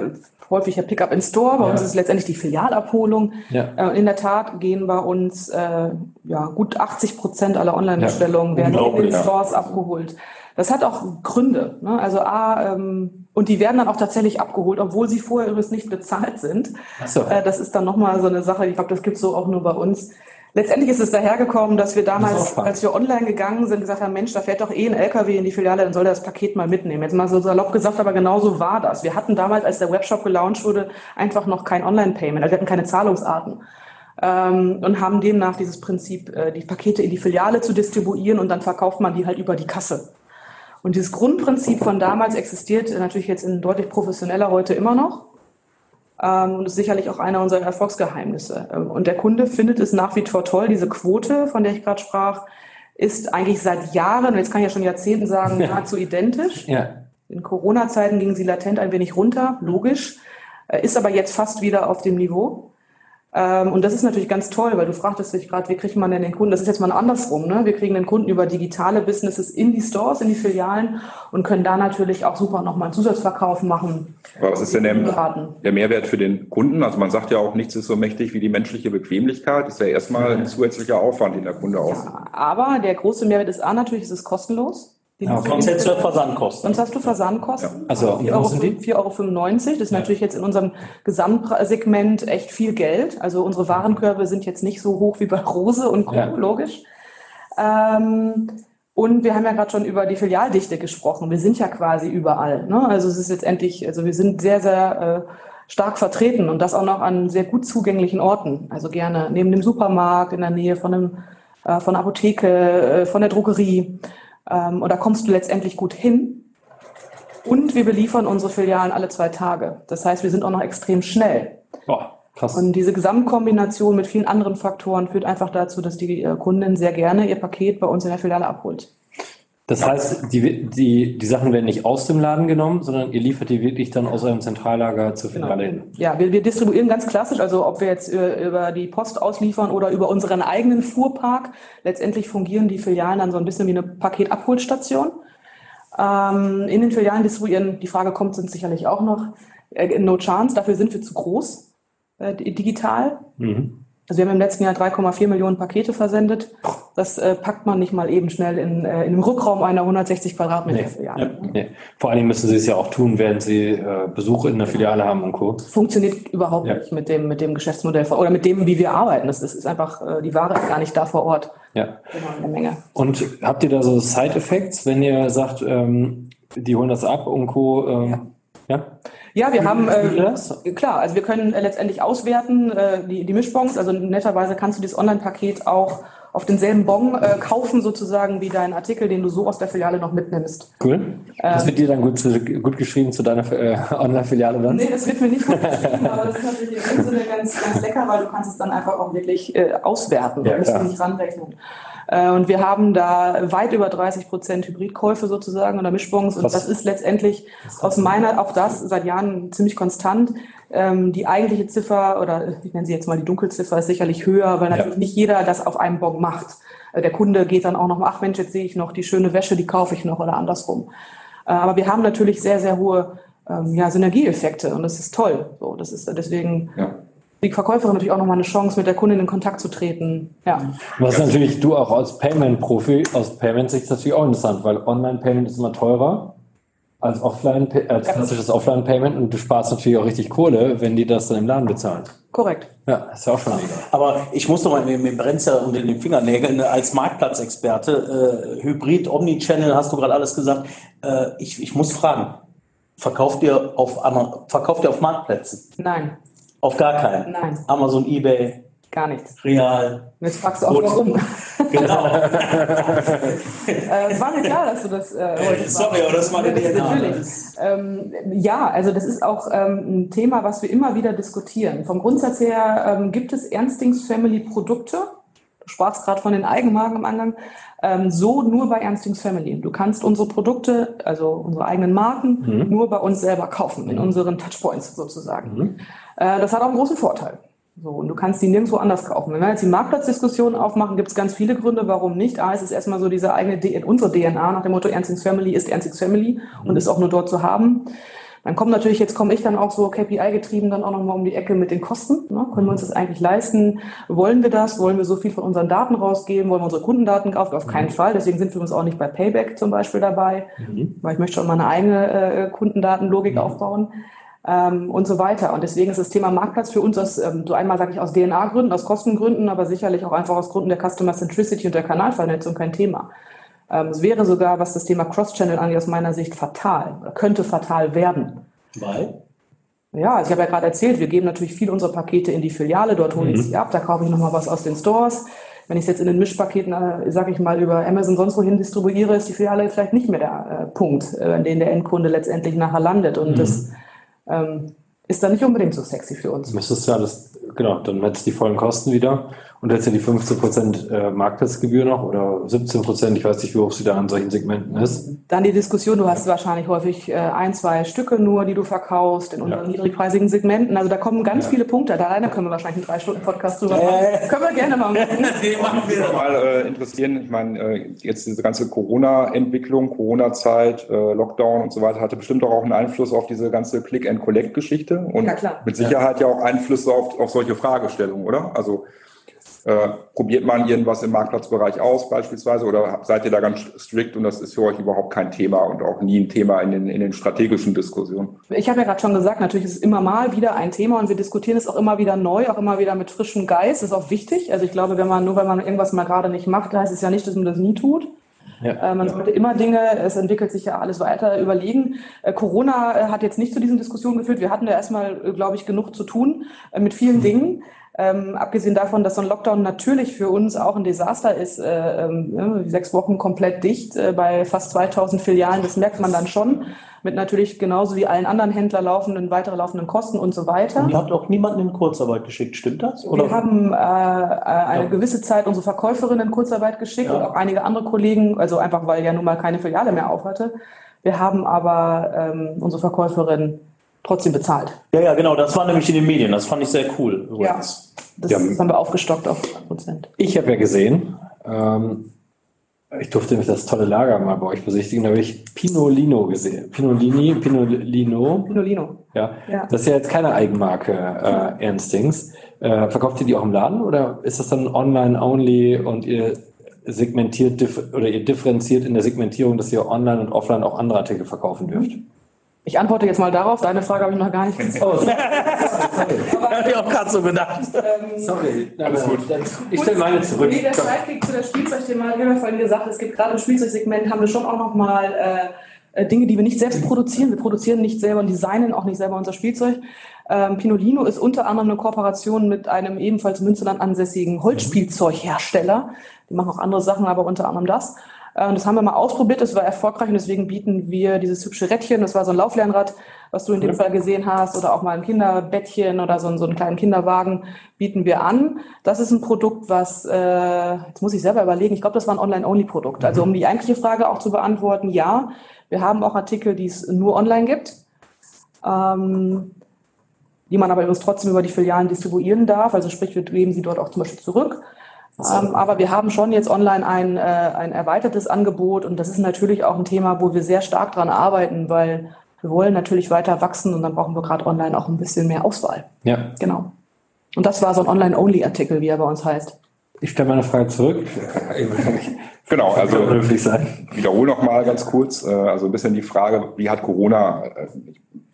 häufig ja Pickup in Store. Bei ja. uns ist es letztendlich die Filialabholung. Ja. Äh, in der Tat gehen bei uns äh, ja, gut 80 Prozent aller Online-Bestellungen ja. werden in den Stores abgeholt. Das hat auch Gründe. Ne? Also A, ähm, und die werden dann auch tatsächlich abgeholt, obwohl sie vorher übrigens nicht bezahlt sind. Ach so. Äh, das ist dann nochmal so eine Sache, ich glaube, das gibt es so auch nur bei uns. Letztendlich ist es dahergekommen, dass wir damals, als wir online gegangen sind, gesagt haben, Mensch, da fährt doch eh ein LKW in die Filiale, dann soll er das Paket mal mitnehmen. Jetzt mal so salopp gesagt, aber genauso war das. Wir hatten damals, als der Webshop gelauncht wurde, einfach noch kein Online-Payment, also wir hatten keine Zahlungsarten. Ähm, und haben demnach dieses Prinzip, äh, die Pakete in die Filiale zu distribuieren und dann verkauft man die halt über die Kasse. Und dieses Grundprinzip von damals existiert natürlich jetzt in deutlich professioneller heute immer noch und ist sicherlich auch einer unserer Erfolgsgeheimnisse. Ähm, und der Kunde findet es nach wie vor toll. Diese Quote, von der ich gerade sprach, ist eigentlich seit Jahren, jetzt kann ich ja schon Jahrzehnten sagen, *laughs* nahezu identisch. Ja. In Corona-Zeiten ging sie latent ein wenig runter, logisch, äh, ist aber jetzt fast wieder auf dem Niveau. Ähm, und das ist natürlich ganz toll, weil du fragtest dich gerade, wie kriegt man denn den Kunden? Das ist jetzt mal andersrum. Ne? Wir kriegen den Kunden über digitale Businesses in die Stores, in die Filialen und können da natürlich auch super nochmal einen Zusatzverkauf machen. Aber was ist denn der, der, Mehrwert für den Kunden? Also man sagt ja auch, nichts ist so mächtig wie die menschliche Bequemlichkeit. Das ist ja erstmal ein zusätzlicher Aufwand, den der Kunde aus. Ja, aber der große Mehrwert ist A, natürlich ist es kostenlos. Ja, sonst hättest du Versandkosten. Sonst hast du Versandkosten. Ja. Also 4,95 Euro, 4,95 Euro. Das ist ja. natürlich jetzt in unserem Gesamtsegment echt viel Geld. Also unsere Warenkörbe sind jetzt nicht so hoch wie bei Rose und Co. Ja. logisch. Ähm, und wir haben ja gerade schon über die Filialdichte gesprochen. Wir sind ja quasi überall. Ne? Also es ist letztendlich, also wir sind sehr, sehr äh, stark vertreten und das auch noch an sehr gut zugänglichen Orten. Also gerne neben dem Supermarkt, in der Nähe von einem äh, von der Apotheke, äh, von der Drogerie. Ähm, und da kommst du letztendlich gut hin. Und wir beliefern unsere Filialen alle zwei Tage. Das heißt, wir sind auch noch extrem schnell. Boah, krass. Und diese Gesamtkombination mit vielen anderen Faktoren führt einfach dazu, dass die äh, Kundin sehr gerne ihr Paket bei uns in der Filiale abholt. Das heißt, die, die, die Sachen werden nicht aus dem Laden genommen, sondern ihr liefert die wirklich dann aus eurem Zentrallager zur genau. Filiale hin. Ja, wir, wir distribuieren ganz klassisch, also ob wir jetzt über die Post ausliefern oder über unseren eigenen Fuhrpark. Letztendlich fungieren die Filialen dann so ein bisschen wie eine Paketabholstation. Ähm, in den Filialen distribuieren, die Frage kommt sind sicherlich auch noch, äh, no chance, dafür sind wir zu groß, äh, digital. Mhm. Also wir haben im letzten Jahr 3,4 Millionen Pakete versendet. Das äh, packt man nicht mal eben schnell in, äh, in einem Rückraum einer 160 Quadratmeter Filiale. Nee, nee. Vor allem müssen Sie es ja auch tun, während Sie äh, Besuche in der Filiale haben und Co. Funktioniert überhaupt ja. nicht mit dem, mit dem Geschäftsmodell oder mit dem, wie wir arbeiten. Das, das ist einfach, äh, die Ware ist gar nicht da vor Ort. Ja. Genau, Menge. Und habt ihr da so Side-Effects, wenn ihr sagt, ähm, die holen das ab und Co. Ähm, ja. Ja? Ja, wir haben, äh, klar, also wir können äh, letztendlich auswerten, äh, die, die Mischbons, also netterweise kannst du dieses Online-Paket auch auf denselben Bon äh, kaufen sozusagen wie deinen Artikel, den du so aus der Filiale noch mitnimmst. Cool. Das wird dir dann gut, gut geschrieben zu deiner äh, Online-Filiale dann? Nee, das wird mir nicht gut *laughs* geschrieben, aber das ist natürlich in dem Sinne ganz, ganz lecker, weil du kannst es dann einfach auch wirklich äh, auswerten. Ja, musst du nicht ranrechnen. Äh, und wir haben da weit über 30 Prozent Hybridkäufe sozusagen oder Mischbons. Und das ist letztendlich aus meiner, auch das seit Jahren ziemlich konstant, Ähm, die eigentliche Ziffer oder ich nenne sie jetzt mal die Dunkelziffer ist sicherlich höher, weil natürlich ja. nicht jeder das auf einem Bon macht. Äh, der Kunde geht dann auch noch, ach Mensch, jetzt sehe ich noch die schöne Wäsche, die kaufe ich noch oder andersrum. Äh, aber wir haben natürlich sehr, sehr hohe ähm, ja, Synergieeffekte und das ist toll. So, das ist deswegen ja. Die Verkäuferin natürlich auch nochmal eine Chance, mit der Kundin in Kontakt zu treten. Ja. Was natürlich du auch als Payment-Profi, aus Payment-Sicht natürlich auch interessant, weil Online-Payment ist immer teurer als Offline, als klassisches Offline-Payment und du sparst natürlich auch richtig Kohle, wenn die das dann im Laden bezahlen. Korrekt. Ja, ist ja auch schon mega. Aber ich muss doch mal, mir, mir brennt ja unter den Fingernägeln als Marktplatzexperte, äh, Hybrid, Omnichannel, hast du gerade alles gesagt. Äh, ich, ich muss fragen, verkauft ihr auf, verkauft ihr auf Marktplätzen? Nein. Auf gar keinen? Nein. Amazon, Ebay? Gar nichts. Real. Jetzt fragst du auch, Gut. warum. *laughs* Genau. *laughs* äh, es war mir klar, dass du das äh, heute Sorry, aber das war eine DNA. Natürlich. Ähm, ja, also das ist auch ähm, ein Thema, was wir immer wieder diskutieren. Vom Grundsatz her ähm, gibt es Ernstings Family Produkte. Du sprachst gerade von den Eigenmarken am Anfang. Ähm, so nur bei Ernstings Family. Du kannst unsere Produkte, also unsere eigenen Marken, mhm. nur bei uns selber kaufen, in unseren Touchpoints sozusagen. Mhm. Äh, das hat auch einen großen Vorteil. So, und du kannst die nirgendwo anders kaufen. Wenn wir jetzt die Marktplatzdiskussion aufmachen, gibt es ganz viele Gründe, warum nicht. A, es ist erstmal so diese eigene, D unsere DNA nach dem Motto Ernstings Family ist Ernstings Family mhm. und ist auch nur dort zu haben. Dann kommt natürlich, jetzt komme ich dann auch so KPI-getrieben dann auch nochmal um die Ecke mit den Kosten. Ne? Können wir uns das eigentlich leisten? Wollen wir das? Wollen wir so viel von unseren Daten rausgeben? Wollen wir unsere Kundendaten kaufen? Auf keinen mhm. Fall. Deswegen sind wir uns auch nicht bei Payback zum Beispiel dabei, mhm. weil ich möchte schon mal eine eigene äh, Kundendatenlogik mhm. aufbauen ähm, und so weiter. Und deswegen ist das Thema Marktplatz für uns aus, ähm, so einmal sage ich aus DNA-Gründen, aus Kostengründen, aber sicherlich auch einfach aus Gründen der Customer Centricity und der Kanalvernetzung kein Thema. Ähm, es wäre sogar, was das Thema Cross-Channel angeht, aus meiner Sicht fatal oder könnte fatal werden. Weil? Ja, ich habe ja gerade erzählt, wir geben natürlich viel unserer Pakete in die Filiale, dort hole ich mhm. sie ab, da kaufe ich nochmal was aus den Stores. Wenn ich es jetzt in den Mischpaketen, äh, sage ich mal, über Amazon sonst wohin distribuiere, ist die Filiale vielleicht nicht mehr der äh, Punkt, äh, an dem der Endkunde letztendlich nachher landet. Und mhm. das ähm, ist dann nicht unbedingt so sexy für uns. Müsstest ja das, genau, dann hättest du die vollen Kosten wieder und jetzt ja die 15% äh, Marktplatzgebühr noch oder 17%, ich weiß nicht, wie hoch sie da an solchen Segmenten ist. Dann die Diskussion, du hast wahrscheinlich häufig äh, ein, zwei Stücke nur, die du verkaufst in unseren ja. niedrigpreisigen Segmenten. Also da kommen ganz ja. viele Punkte. Da alleine können wir wahrscheinlich einen Drei-Stunden-Podcast drüber machen. Äh. Können wir gerne mal machen. *laughs* Mich würde mal äh, interessieren, ich meine, äh, jetzt diese ganze Corona-Entwicklung, Corona-Zeit, äh, Lockdown und so weiter, hatte bestimmt auch einen Einfluss auf diese ganze Click-and-Collect-Geschichte und ja, mit Sicherheit ja. ja auch Einflüsse auf, auf solche Fragestellungen, oder? Also äh, probiert man irgendwas im Marktplatzbereich aus beispielsweise oder seid ihr da ganz strikt und das ist für euch überhaupt kein Thema und auch nie ein Thema in den, in den strategischen Diskussionen? Ich habe ja gerade schon gesagt, natürlich ist es immer mal wieder ein Thema und wir diskutieren es auch immer wieder neu, auch immer wieder mit frischem Geist. Das ist auch wichtig. Also ich glaube, wenn man nur weil man irgendwas mal gerade nicht macht, heißt es ja nicht, dass man das nie tut. Ja, äh, man sollte immer Dinge, es entwickelt sich ja alles weiter, überlegen. Äh, Corona äh, hat jetzt nicht zu diesen Diskussionen geführt. Wir hatten da erstmal, glaube ich, genug zu tun äh, mit vielen mhm. Dingen. Ähm, abgesehen davon, dass so ein Lockdown natürlich für uns auch ein Desaster ist, äh, äh, sechs Wochen komplett dicht äh, bei fast 2000 Filialen, das merkt man dann schon, mit natürlich genauso wie allen anderen Händler laufenden, weitere laufenden Kosten und so weiter. Und ihr habt auch niemanden in Kurzarbeit geschickt, stimmt das? Oder? Wir haben äh, äh, eine ja. gewisse Zeit unsere Verkäuferinnen in Kurzarbeit geschickt ja. und auch einige andere Kollegen, also einfach weil ja nun mal keine Filiale mehr auf hatte. Wir haben aber ähm, unsere Verkäuferin trotzdem bezahlt. Ja, ja, genau. Das war nämlich in den Medien. Das fand ich sehr cool. Übrigens. Ja, das ja. haben wir aufgestockt auf Prozent. Ich habe ja gesehen, ähm, ich durfte mich das tolle Lager mal bei euch besichtigen, da habe ich Pinolino gesehen. Pinolini, Pinolino. Pinolino. Ja. ja. Das ist ja jetzt keine Eigenmarke äh, Ernstings. Äh, verkauft ihr die auch im Laden oder ist das dann online only und ihr segmentiert oder ihr differenziert in der Segmentierung, dass ihr online und offline auch andere Artikel verkaufen dürft? Ich antworte jetzt mal darauf. Deine Frage habe ich noch gar nicht *laughs* Oh, sorry. Habe ich auch gerade so gedacht. Ähm, sorry, alles gut. Ich stelle meine zurück. Nee, der Sidekick zu der Spielzeugthema, wir haben ja vorhin gesagt, es gibt gerade im Spielzeugsegment, haben wir schon auch noch mal äh, äh, Dinge, die wir nicht selbst produzieren. Wir produzieren nicht selber und designen auch nicht selber unser Spielzeug. Ähm, Pinolino ist unter anderem eine Kooperation mit einem ebenfalls Münsterland ansässigen Holzspielzeughersteller. Die machen auch andere Sachen, aber unter anderem das. Äh, und das haben wir mal ausprobiert, das war erfolgreich und deswegen bieten wir dieses hübsche Rädchen, das war so ein Lauflernrad, was du in dem. Fall gesehen hast, oder auch mal ein Kinderbettchen oder so, so einen kleinen Kinderwagen bieten wir an. Das ist ein Produkt, was, äh, jetzt muss ich selber überlegen, ich glaube, das war ein Online-Only-Produkt. Also mhm. um die eigentliche Frage auch zu beantworten, ja, wir haben auch Artikel, die es nur online gibt. Ähm, die man aber übrigens trotzdem über die Filialen distribuieren darf. Also sprich, wir geben sie dort auch zum Beispiel zurück. Ähm, aber wir haben schon jetzt online ein, äh, ein erweitertes Angebot und das ist natürlich auch ein Thema, wo wir sehr stark dran arbeiten, weil wir wollen natürlich weiter wachsen und dann brauchen wir gerade online auch ein bisschen mehr Auswahl. Ja. Genau. Und das war so ein Online-Only-Artikel, wie er bei uns heißt. Ich stelle meine Frage zurück. *laughs* Genau, also höflich sein. wiederhole noch mal ganz kurz, äh, also ein bisschen die Frage, wie hat Corona, äh,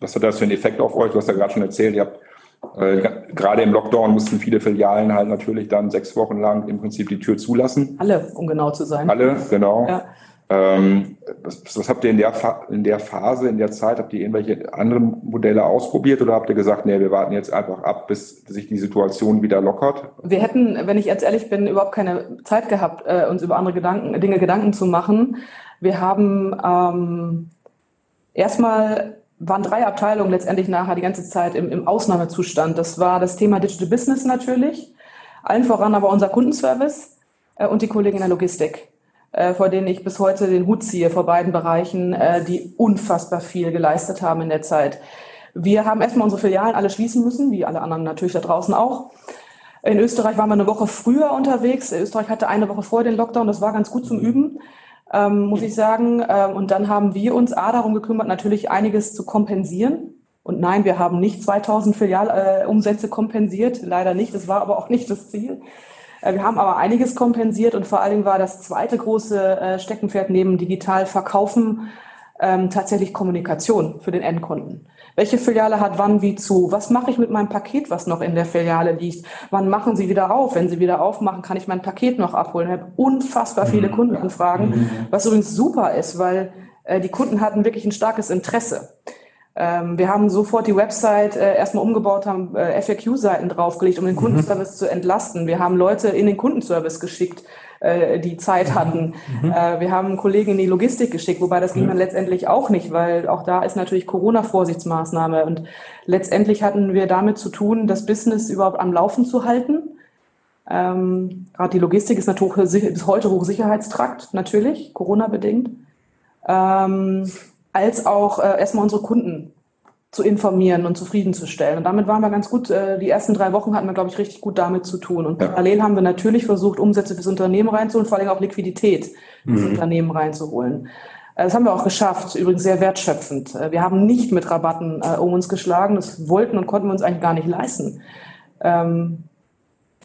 was hat das für einen Effekt auf euch? Du hast ja gerade schon erzählt, ihr habt gerade im Lockdown mussten viele Filialen halt natürlich dann sechs Wochen lang im Prinzip die Tür zulassen. Alle, um genau zu sein. Alle, genau. Ja. Ähm, was, was habt ihr in der, in der Phase, in der Zeit, habt ihr irgendwelche anderen Modelle ausprobiert oder habt ihr gesagt, nee, wir warten jetzt einfach ab, bis sich die Situation wieder lockert? Wir hätten, wenn ich jetzt ehrlich bin, überhaupt keine Zeit gehabt, äh, uns über andere Gedanken, Dinge Gedanken zu machen. Wir haben ähm, erstmal waren drei Abteilungen letztendlich nachher die ganze Zeit im, im Ausnahmezustand. Das war das Thema Digital Business natürlich, allen voran aber unser Kundenservice äh, und die Kollegen in der Logistik, äh, vor denen ich bis heute den Hut ziehe, vor beiden Bereichen, äh, die unfassbar viel geleistet haben in der Zeit. Wir haben erstmal unsere Filialen alle schließen müssen, wie alle anderen natürlich da draußen auch. In Österreich waren wir eine Woche früher unterwegs. Österreich hatte eine Woche vor den Lockdown, das war ganz gut zum Üben ähm, muss ich sagen. Ähm, und dann haben wir uns A darum gekümmert, natürlich einiges zu kompensieren. Und nein, wir haben nicht 2000 Filialumsätze äh, kompensiert, leider nicht. Das war aber auch nicht das Ziel. Äh, wir haben aber einiges kompensiert und vor allen Dingen war das zweite große äh, Steckenpferd neben digital verkaufen ähm, tatsächlich Kommunikation für den Endkunden. Welche Filiale hat wann wie zu? Was mache ich mit meinem Paket, was noch in der Filiale liegt? Wann machen Sie wieder auf? Wenn Sie wieder aufmachen, kann ich mein Paket noch abholen. Ich habe unfassbar viele Mhm. Kundenanfragen, was übrigens super ist, weil äh, die Kunden hatten wirklich ein starkes Interesse. Ähm, wir haben sofort die Website äh, erstmal umgebaut, haben äh, FAQ-Seiten draufgelegt, um den Kundenservice zu entlasten. Wir haben Leute in den Kundenservice geschickt, äh, die Zeit hatten. Äh, wir haben Kollegen in die Logistik geschickt, wobei das ging dann letztendlich auch nicht, weil auch da ist natürlich Corona-Vorsichtsmaßnahme. Und letztendlich hatten wir damit zu tun, das Business überhaupt am Laufen zu halten. Ähm, Gerade die Logistik ist natürlich bis heute Hochsicherheitstrakt, natürlich, Corona-bedingt. Ähm, als auch äh, erstmal unsere Kunden zu informieren und zufriedenzustellen. Und damit waren wir ganz gut, äh, die ersten drei Wochen hatten wir, glaube ich, richtig gut damit zu tun. Und Ja. parallel haben wir natürlich versucht, Umsätze fürs Unternehmen reinzuholen, vor allem auch Liquidität fürs Unternehmen reinzuholen. Äh, Das haben wir auch geschafft, übrigens sehr wertschöpfend. Äh, Wir haben nicht mit Rabatten äh, um uns geschlagen, das wollten und konnten wir uns eigentlich gar nicht leisten. Ähm,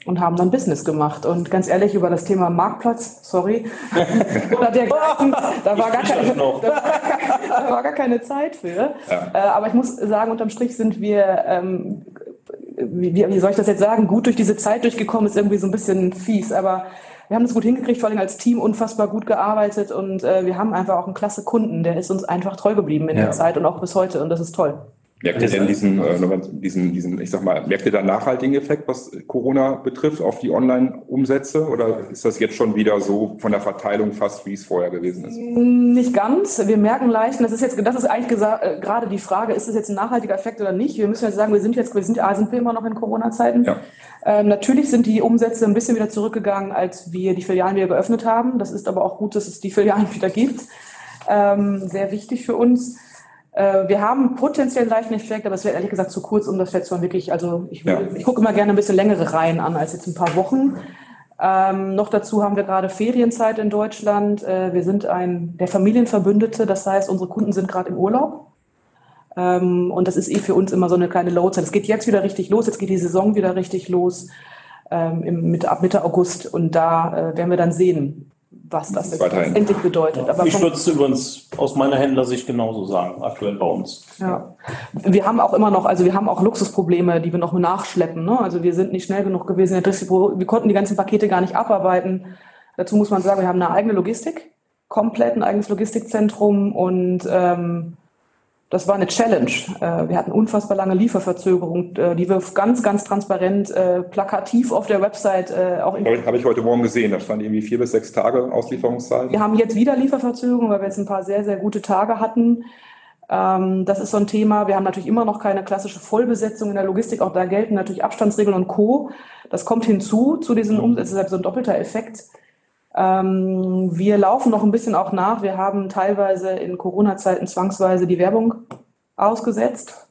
und haben dann Business gemacht. Und ganz ehrlich, über das Thema Marktplatz, sorry, *laughs* oder dergleichen, *laughs* da war, gar keine, da, war gar, da *laughs* war gar keine Zeit für. Äh, aber ich muss sagen, unterm Strich sind wir, ähm, wie, wie wie soll ich das jetzt sagen, gut durch diese Zeit durchgekommen, ist irgendwie so ein bisschen fies, aber wir haben das gut hingekriegt, vor allem als Team unfassbar gut gearbeitet und äh, wir haben einfach auch einen klasse Kunden, der ist uns einfach treu geblieben in Ja. der Zeit und auch bis heute und das ist toll. Merkt ihr denn diesen, äh, diesen, diesen, ich sag mal, merkt ihr da einen nachhaltigen Effekt, was Corona betrifft, auf die Online-Umsätze? Oder ist das jetzt schon wieder so von der Verteilung fast, wie es vorher gewesen ist? Nicht ganz. Wir merken leicht, und das ist jetzt, das ist eigentlich äh, gerade die Frage, ist das jetzt ein nachhaltiger Effekt oder nicht? Wir müssen jetzt sagen, wir sind jetzt, wir sind, ah, sind wir immer noch in Corona-Zeiten. Ja. Ähm, natürlich sind die Umsätze ein bisschen wieder zurückgegangen, als wir die Filialen wieder geöffnet haben. Das ist aber auch gut, dass es die Filialen *laughs* wieder gibt. Ähm, sehr wichtig für uns. Äh, wir haben potenziell einen leichten Effekt, aber es wäre ehrlich gesagt zu kurz, um das jetzt mal wirklich, also ich, Ja. ich gucke immer gerne ein bisschen längere Reihen an als jetzt ein paar Wochen. Ähm, noch dazu haben wir gerade Ferienzeit in Deutschland. Äh, wir sind ein der Familienverbündete, das heißt, unsere Kunden sind gerade im Urlaub. Ähm, und das ist eh für uns immer so eine kleine Loadzeit. Es geht jetzt wieder richtig los, jetzt geht die Saison wieder richtig los ähm, im, Mitte, ab Mitte August. Und da äh, werden wir dann sehen, was das jetzt Weiterhin. endlich bedeutet. Aber Ich würde es übrigens aus meiner Händlersicht genauso sagen, aktuell bei uns. Ja. Wir haben auch immer noch, also wir haben auch Luxusprobleme, die wir noch nachschleppen. Ne? Also wir sind nicht schnell genug gewesen. Wir konnten die ganzen Pakete gar nicht abarbeiten. Dazu muss man sagen, wir haben eine eigene Logistik, komplett ein eigenes Logistikzentrum und ähm, das war eine Challenge. Äh, wir hatten unfassbar lange Lieferverzögerung, äh, die wir ganz, ganz transparent, äh, plakativ auf der Website auch in Habe ich, heute Morgen gesehen, da stand irgendwie vier bis sechs Tage Auslieferungszeit. wir haben jetzt wieder Lieferverzögerungen, weil wir jetzt ein paar sehr, sehr gute Tage hatten. Ähm, das ist so ein Thema. Wir haben natürlich immer noch keine klassische Vollbesetzung in der Logistik. Auch da gelten natürlich Abstandsregeln und Co. Das kommt hinzu zu diesen Umsätzen. Deshalb so ein doppelter Effekt. Ähm, wir laufen noch ein bisschen auch nach. Wir haben teilweise in Corona-Zeiten zwangsweise die Werbung ausgesetzt.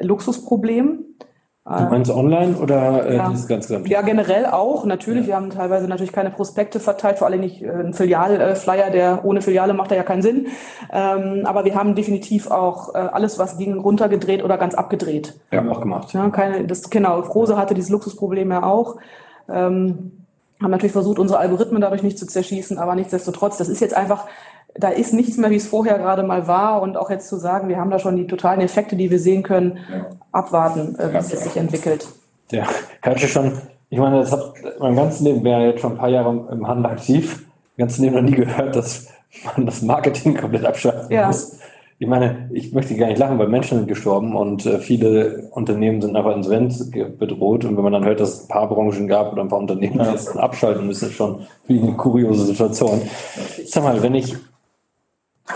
Luxusproblem. Du meinst online oder äh, ja. dieses ganz gesamt? Ja, generell auch. Natürlich, ja. wir haben teilweise natürlich keine Prospekte verteilt, vor allem nicht äh, ein Filialflyer, der ohne Filiale macht ja keinen Sinn. Ähm, aber wir haben definitiv auch äh, alles, was ging, runtergedreht oder ganz abgedreht. Ja, auch gemacht. Ja, keine, das, genau, Rose hatte dieses Luxusproblem ja auch. Ähm, haben natürlich versucht, unsere Algorithmen dadurch nicht zu zerschießen, aber nichtsdestotrotz, das ist jetzt einfach da ist nichts mehr, wie es vorher gerade mal war. Und auch jetzt zu sagen, wir haben da schon die totalen Effekte, die wir sehen können, ja. abwarten, äh, wie es sich entwickelt. Ja, hört sich schon, ich meine, das hat mein ganzes Leben, wäre jetzt schon ein paar Jahre im Handel aktiv, mein ganzes Leben noch nie gehört, dass man das Marketing komplett abschalten ja. muss. Ich meine, ich möchte gar nicht lachen, weil Menschen sind gestorben und äh, viele Unternehmen sind einfach insolvent bedroht. Und wenn man dann hört, dass es ein paar Branchen gab oder ein paar Unternehmen, die das abschalten müssen, ist schon wie eine kuriose Situation. Sag mal, wenn ich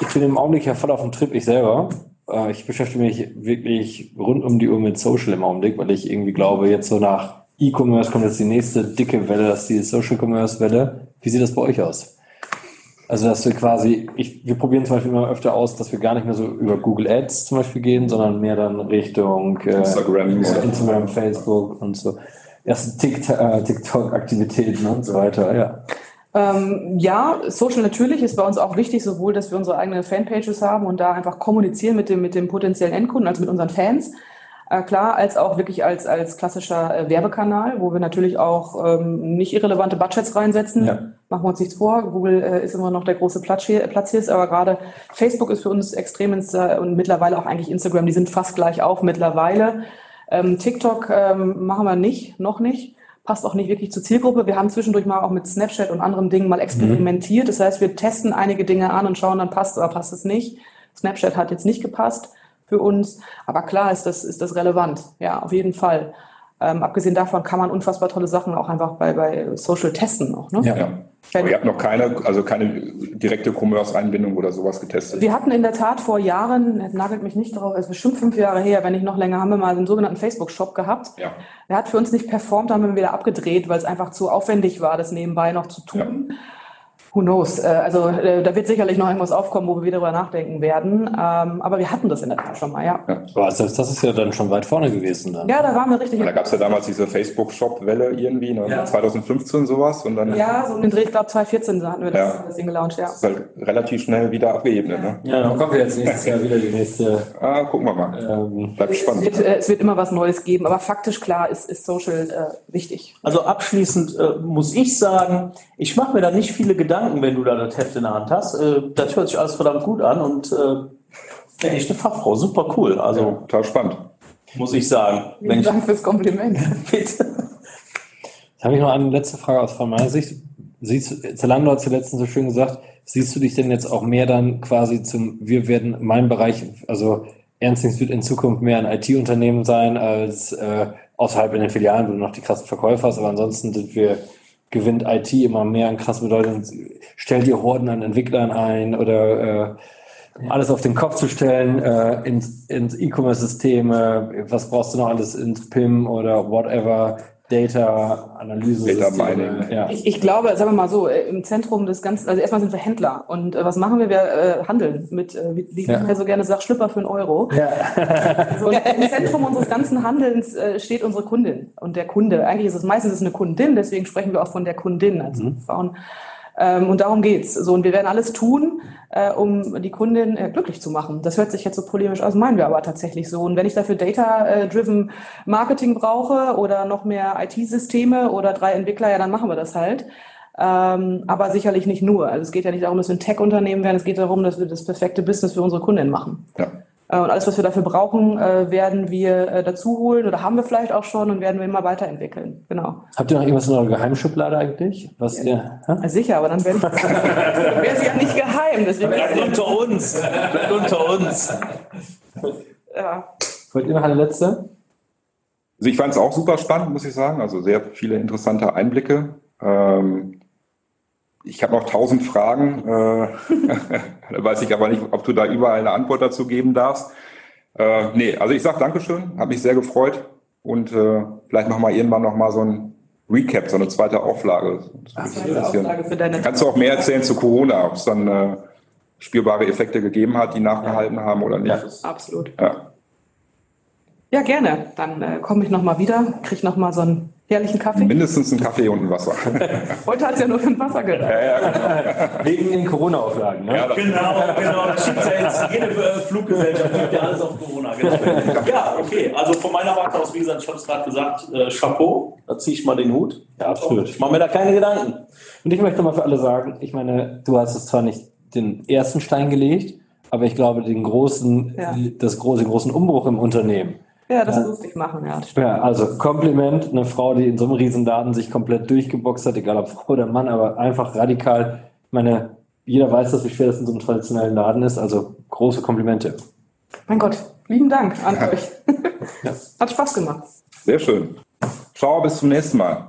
ich bin im Augenblick ja voll auf dem Trip, ich selber. Äh, ich beschäftige mich wirklich rund um die Uhr mit Social im Augenblick, weil ich irgendwie glaube, jetzt so nach E-Commerce kommt jetzt die nächste dicke Welle, das ist die Social Commerce Welle. Wie sieht das bei euch aus? Also, dass wir quasi, ich, wir probieren zum Beispiel immer öfter aus, dass wir gar nicht mehr so über Google Ads zum Beispiel gehen, sondern mehr dann Richtung äh, Instagram. Instagram, Facebook und so. Erste äh, TikTok-Aktivitäten und so weiter, ja. Ähm, ja, Social natürlich ist bei uns auch wichtig, sowohl, dass wir unsere eigenen Fanpages haben und da einfach kommunizieren mit dem, mit dem potenziellen Endkunden, also mit unseren Fans. Äh, klar, als auch wirklich als, als klassischer äh, Werbekanal, wo wir natürlich auch ähm, nicht irrelevante Budgets reinsetzen. Ja. Machen wir uns nichts vor. Google äh, ist immer noch der große Platz hier, Platz hier ist, aber gerade Facebook ist für uns extrem ins, äh, und mittlerweile auch eigentlich Instagram, die sind fast gleich auf mittlerweile. Ähm, TikTok ähm, machen wir nicht, noch nicht passt auch nicht wirklich zur Zielgruppe. Wir haben zwischendurch mal auch mit Snapchat und anderen Dingen mal experimentiert. Das heißt, wir testen einige Dinge an und schauen, dann passt oder passt es nicht. Snapchat hat jetzt nicht gepasst für uns, aber klar ist das, ist das relevant. Ja, auf jeden Fall. Ähm, abgesehen davon kann man unfassbar tolle Sachen auch einfach bei, bei Social testen noch. Ne? Ja. ja. Aber ihr habt noch keine, also keine direkte Commerce-Einbindung oder sowas getestet? Wir hatten in der Tat vor Jahren, nagelt mich nicht darauf, es ist bestimmt fünf Jahre her, wenn nicht noch länger, haben wir mal einen sogenannten Facebook-Shop gehabt. Ja. Der hat für uns nicht performt, haben wir wieder abgedreht, weil es einfach zu aufwendig war, das nebenbei noch zu tun. Ja who knows? Äh, also äh, da wird sicherlich noch irgendwas aufkommen, wo wir wieder darüber nachdenken werden. Ähm, aber wir hatten das in der Tat schon mal, ja. ja. Aber selbst das ist ja dann schon weit vorne gewesen. Dann. Ja, da waren wir richtig. Und da gab es ja damals diese Facebook-Shop-Welle irgendwie, ne? ja. 2015 sowas. Und dann ja, so in den Dreh, ich glaube 2014 hatten wir das, ja. das Ding gelauncht, ja. Das ist halt relativ schnell wieder abgeebnet. Ne? Ja, dann kommen wir jetzt nächstes Jahr wieder die nächste. Ah, gucken wir mal. Ähm, Bleibt spannend. Es wird, äh, es wird, immer was Neues geben, aber faktisch klar ist, ist Social äh, wichtig. Also abschließend äh, muss ich sagen, ich mache mir da nicht viele Gedanken, wenn du da das Heft in der Hand hast. Äh, das hört sich alles verdammt gut an und äh, echt eine Fachfrau. Super cool. Also ja, total spannend. Muss ich sagen. Vielen Dank fürs Kompliment. *laughs* Bitte. Jetzt habe ich noch eine letzte Frage aus von meiner Sicht. Siehst, Zalando hat zuletzt so schön gesagt, siehst du dich denn jetzt auch mehr dann quasi zum, wir werden, mein Bereich, also Ernstings wird in Zukunft mehr ein IT-Unternehmen sein als äh, außerhalb in den Filialen, wo du noch die krassen Verkäufer hast, aber ansonsten sind wir gewinnt IT immer mehr an krass Bedeutung. Stell dir Horden an Entwicklern ein oder äh, alles auf den Kopf zu stellen, äh, ins, ins E-Commerce-Systeme, was brauchst du noch alles ins PIM oder whatever. Data-Analyse. Data Mining. Ja. Ich, ich, glaube, sagen wir mal so, äh, im Zentrum des Ganzen, also erstmal sind wir Händler und äh, was machen wir? Wir äh, handeln mit, äh, wie, wie ja. ich so gerne sage, Schlüpper für einen Euro. Ja. so, *laughs* Im Zentrum unseres ganzen Handelns äh, steht unsere Kundin und der Kunde. Eigentlich ist es meistens ist eine Kundin, deswegen sprechen wir auch von der Kundin als mhm. Frauen. Ähm, und darum geht's. So, und wir werden alles tun, äh, um die Kundin äh, glücklich zu machen. Das hört sich jetzt so polemisch aus, meinen wir aber tatsächlich so. Und wenn ich dafür Data-Driven Marketing brauche oder noch mehr IT-Systeme oder drei Entwickler, ja, dann machen wir das halt. Ähm, aber sicherlich nicht nur. Also es geht ja nicht darum, dass wir ein Tech-Unternehmen werden, es geht darum, dass wir das perfekte Business für unsere Kunden machen. Ja. Äh, und alles, was wir dafür brauchen, äh, werden wir äh, dazu holen oder haben wir vielleicht auch schon und werden wir immer weiterentwickeln. Genau. Habt ihr noch irgendwas in eurer Geheimschublade eigentlich? Was ja. ihr, Sicher, aber dann *laughs* wäre sie ja nicht geheim. Deswegen bleibt unter uns. Bleibt unter uns. Ja. Wollt ihr noch eine letzte? Also ich fand es auch super spannend, muss ich sagen. Also sehr viele interessante Einblicke. Ähm, ich habe noch tausend Fragen, äh, *laughs* weiß ich aber nicht, ob du da überall eine Antwort dazu geben darfst. Äh, nee, also ich sage Dankeschön, habe mich sehr gefreut und äh, vielleicht machen wir irgendwann noch mal so ein Recap, so eine zweite Auflage. Ach, Auflage für deine Kannst du auch mehr erzählen zu Corona, ob es dann äh, spürbare Effekte gegeben hat, die nachgehalten haben oder nicht? Ja, absolut. Ja. Ja, gerne. Dann äh, komme ich nochmal wieder, kriege nochmal so einen herrlichen Kaffee. Mindestens einen Kaffee und ein Wasser. *laughs* Heute hat es ja nur für ein Wasser gereicht. Ja, ja, *laughs* Wegen den Corona-Auflagen, ne? Ja, genau, genau. Das schiebt ja jetzt jede äh, Fluggesellschaft, gibt ja alles auf Corona. Genau. *laughs* Ja, okay. Also von meiner Warte aus, wie gesagt, ich habe es gerade gesagt, äh, Chapeau, da ziehe ich mal den Hut. Ja, absolut. Ich mache mir da keine Gedanken. Und ich möchte mal für alle sagen, ich meine, du hast es zwar nicht den ersten Stein gelegt, aber ich glaube, den großen, ja. das große, großen Umbruch im Unternehmen ja, das ja. lustig machen, ja. Ja, also Kompliment, eine Frau, die in so einem Riesenladen sich komplett durchgeboxt hat, egal ob Frau oder Mann, aber einfach radikal. Ich meine, jeder weiß, dass wie schwer das in so einem traditionellen Laden ist, also große Komplimente. Mein Gott, lieben Dank an euch. ja. Hat Spaß gemacht. Sehr schön. Ciao, bis zum nächsten Mal.